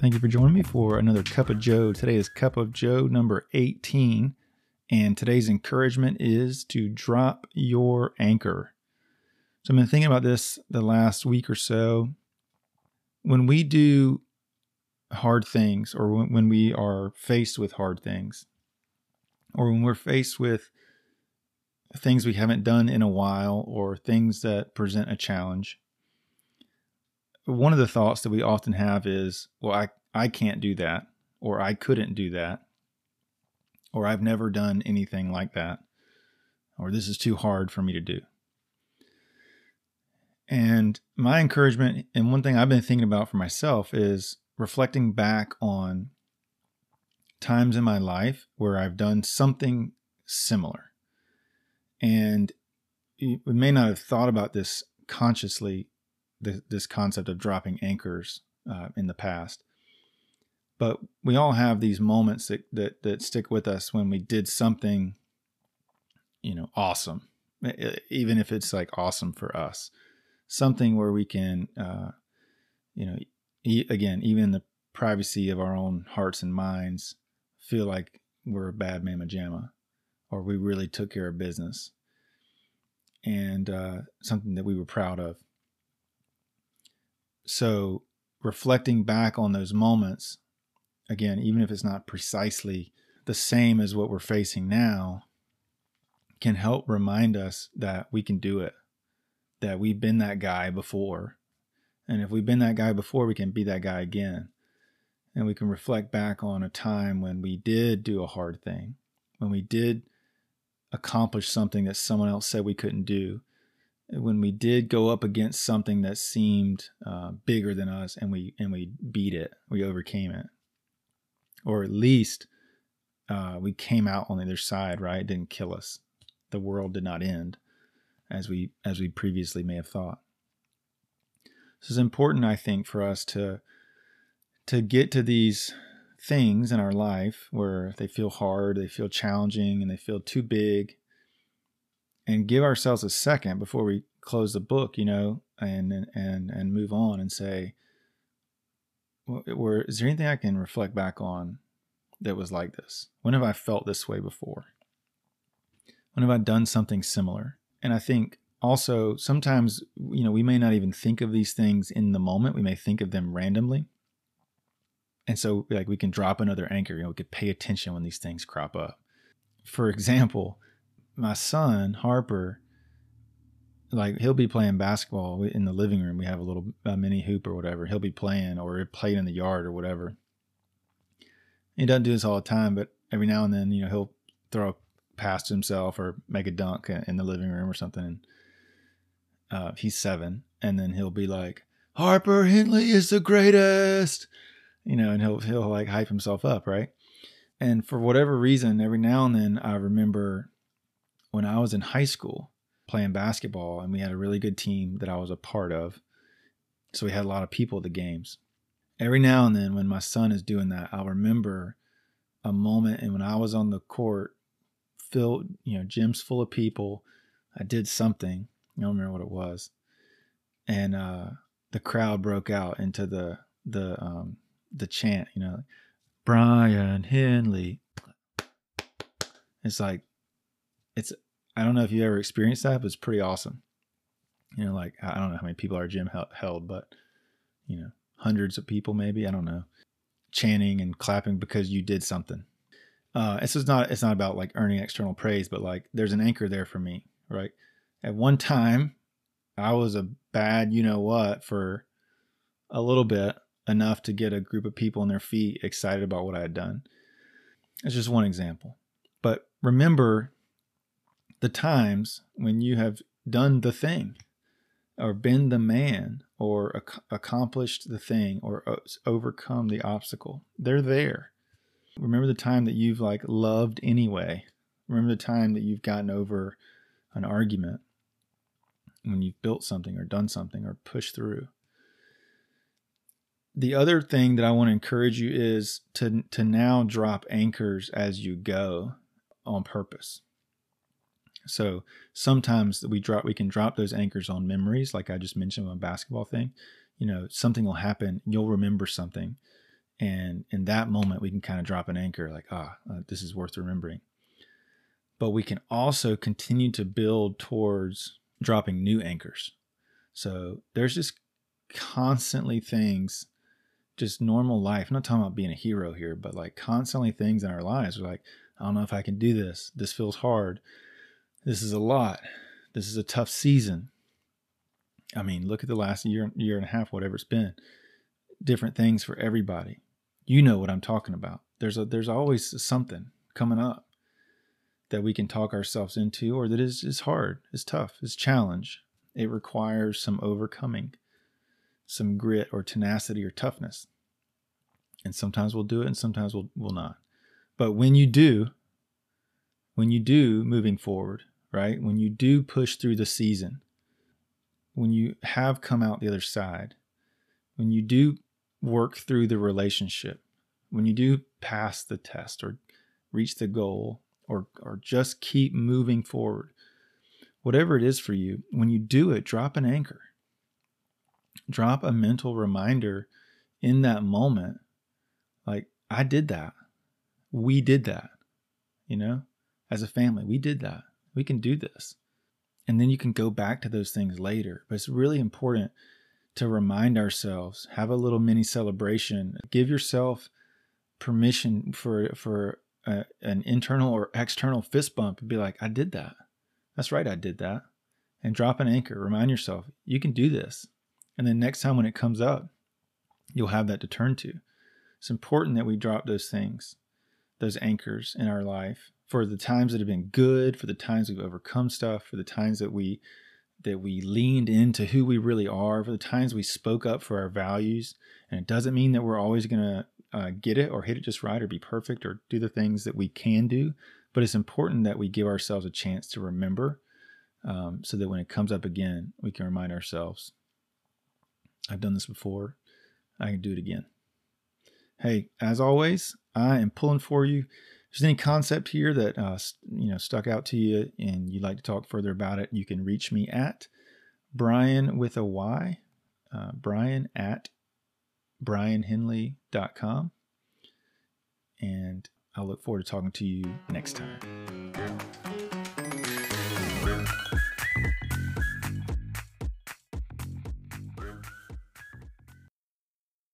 Thank you for joining me for another Cup of Joe. Today is Cup of Joe number 18, and today's encouragement is to drop your anchor. So I've been thinking about this the last week or so. When we do hard things, or when, we are faced with hard things, or when we're faced with things we haven't done in a while, or things that present a challenge, one of the thoughts that we often have is, well, I, I can't do that, or I couldn't do that, or I've never done anything like that, or this is too hard for me to do. And my encouragement, and one thing I've been thinking about for myself, is reflecting back on times in my life where I've done something similar. And we may not have thought about this consciously, this concept of dropping anchors uh, in the past. But we all have these moments that, that, that stick with us when we did something, you know, awesome, even if it's like awesome for us something where we can, uh, you know, e- again, even in the privacy of our own hearts and minds, feel like we're a bad mama jamma, or we really took care of business, and uh, something that we were proud of. So, reflecting back on those moments, again, even if it's not precisely the same as what we're facing now, can help remind us that we can do it that we've been that guy before. And if we've been that guy before, we can be that guy again. And we can reflect back on a time when we did do a hard thing, when we did accomplish something that someone else said we couldn't do, when we did go up against something that seemed uh, bigger than us and we and we beat it, we overcame it, or at least uh, we came out on the other side. Right, it didn't kill us. The world did not end as we as we previously may have thought. So it's important, I think, for us to to get to these things in our life where they feel hard, they feel challenging, and they feel too big, and give ourselves a second before we close the book, you know, and and and move on and say, Well, where is there anything I can reflect back on that was like this? When have I felt this way before? When have I done something similar? And I think also sometimes, you know, we may not even think of these things in the moment. We may think of them randomly. And so, like, we can drop another anchor, you know, we could pay attention when these things crop up. For example, my son, Harper, like he'll be playing basketball in the living room. We have a little a mini hoop or whatever. He'll be playing or playing in the yard or whatever. He doesn't do this all the time, but every now and then, you know, he'll throw past himself or make a dunk in the living room or something. And uh, he's seven, and then he'll be like, "Harper Henley is the greatest," you know, and he'll he'll like hype himself up, right? And for whatever reason, every now and then I remember when I was in high school playing basketball, and we had a really good team that I was a part of. So we had a lot of people at the games. Every now and then, when my son is doing that, I'll remember a moment and when I was on the court filled, you know, gyms full of people. I did something. I don't remember what it was. And uh, the crowd broke out into the the um, the chant, you know, Brian Henley. It's like it's I don't know if you ever experienced that, but it's pretty awesome. You know, like I don't know how many people our gym held, but you know, hundreds of people maybe, I don't know, chanting and clapping because you did something uh, it's not it's not about like earning external praise, but like there's an anchor there for me, right? At one time, I was a bad you know what for a little bit enough to get a group of people on their feet excited about what I had done. It's just one example. But remember the times when you have done the thing or been the man or ac- accomplished the thing or overcome the obstacle. They're there. Remember the time that you've like loved anyway. Remember the time that you've gotten over an argument when you've built something or done something or pushed through. The other thing that I want to encourage you is to to now drop anchors as you go on purpose. So sometimes we drop we can drop those anchors on memories, like I just mentioned with a basketball thing. You know, something will happen, you'll remember something, and in that moment we can kind of drop an anchor, like ah, uh, this is worth remembering. But we can also continue to build towards dropping new anchors. So there's just constantly things, just normal life. I'm not talking about being a hero here, but like constantly things in our lives. We're like, I don't know if I can do this. This feels hard. This is a lot. This is a tough season. I mean, look at the last year, year and a half, whatever it's been. Different things for everybody. You know what I'm talking about. There's a there's always something coming up that we can talk ourselves into, or that is is hard, is tough, is challenge. It requires some overcoming, some grit or tenacity or toughness. And sometimes we'll do it, and sometimes we'll we'll not. But when you do, when you do moving forward, right? When you do push through the season, when you have come out the other side, when you do work through the relationship, when you do pass the test or reach the goal or or just keep moving forward, whatever it is for you, when you do it, drop an anchor. Drop a mental reminder in that moment like I did that. We did that. You know? as a family. We did that. We can do this. And then you can go back to those things later. But it's really important to remind ourselves, have a little mini celebration, give yourself permission for for a, an internal or external fist bump and be like, I did that. That's right, I did that. And drop an anchor. Remind yourself, you can do this. And then next time when it comes up, you'll have that to turn to. It's important that we drop those things, those anchors in our life for the times that have been good, for the times we've overcome stuff, for the times that we that we leaned into who we really are, for the times we spoke up for our values. And it doesn't mean that we're always going to uh, get it or hit it just right or be perfect or do the things that we can do. But it's important that we give ourselves a chance to remember um, so that when it comes up again, we can remind ourselves I've done this before, I can do it again. Hey, as always, I am pulling for you If there's any concept here that uh, you know stuck out to you and you'd like to talk further about it, you can reach me at Brian with a Y, uh, Brian at brianhenley.com. And I look forward to talking to you next time.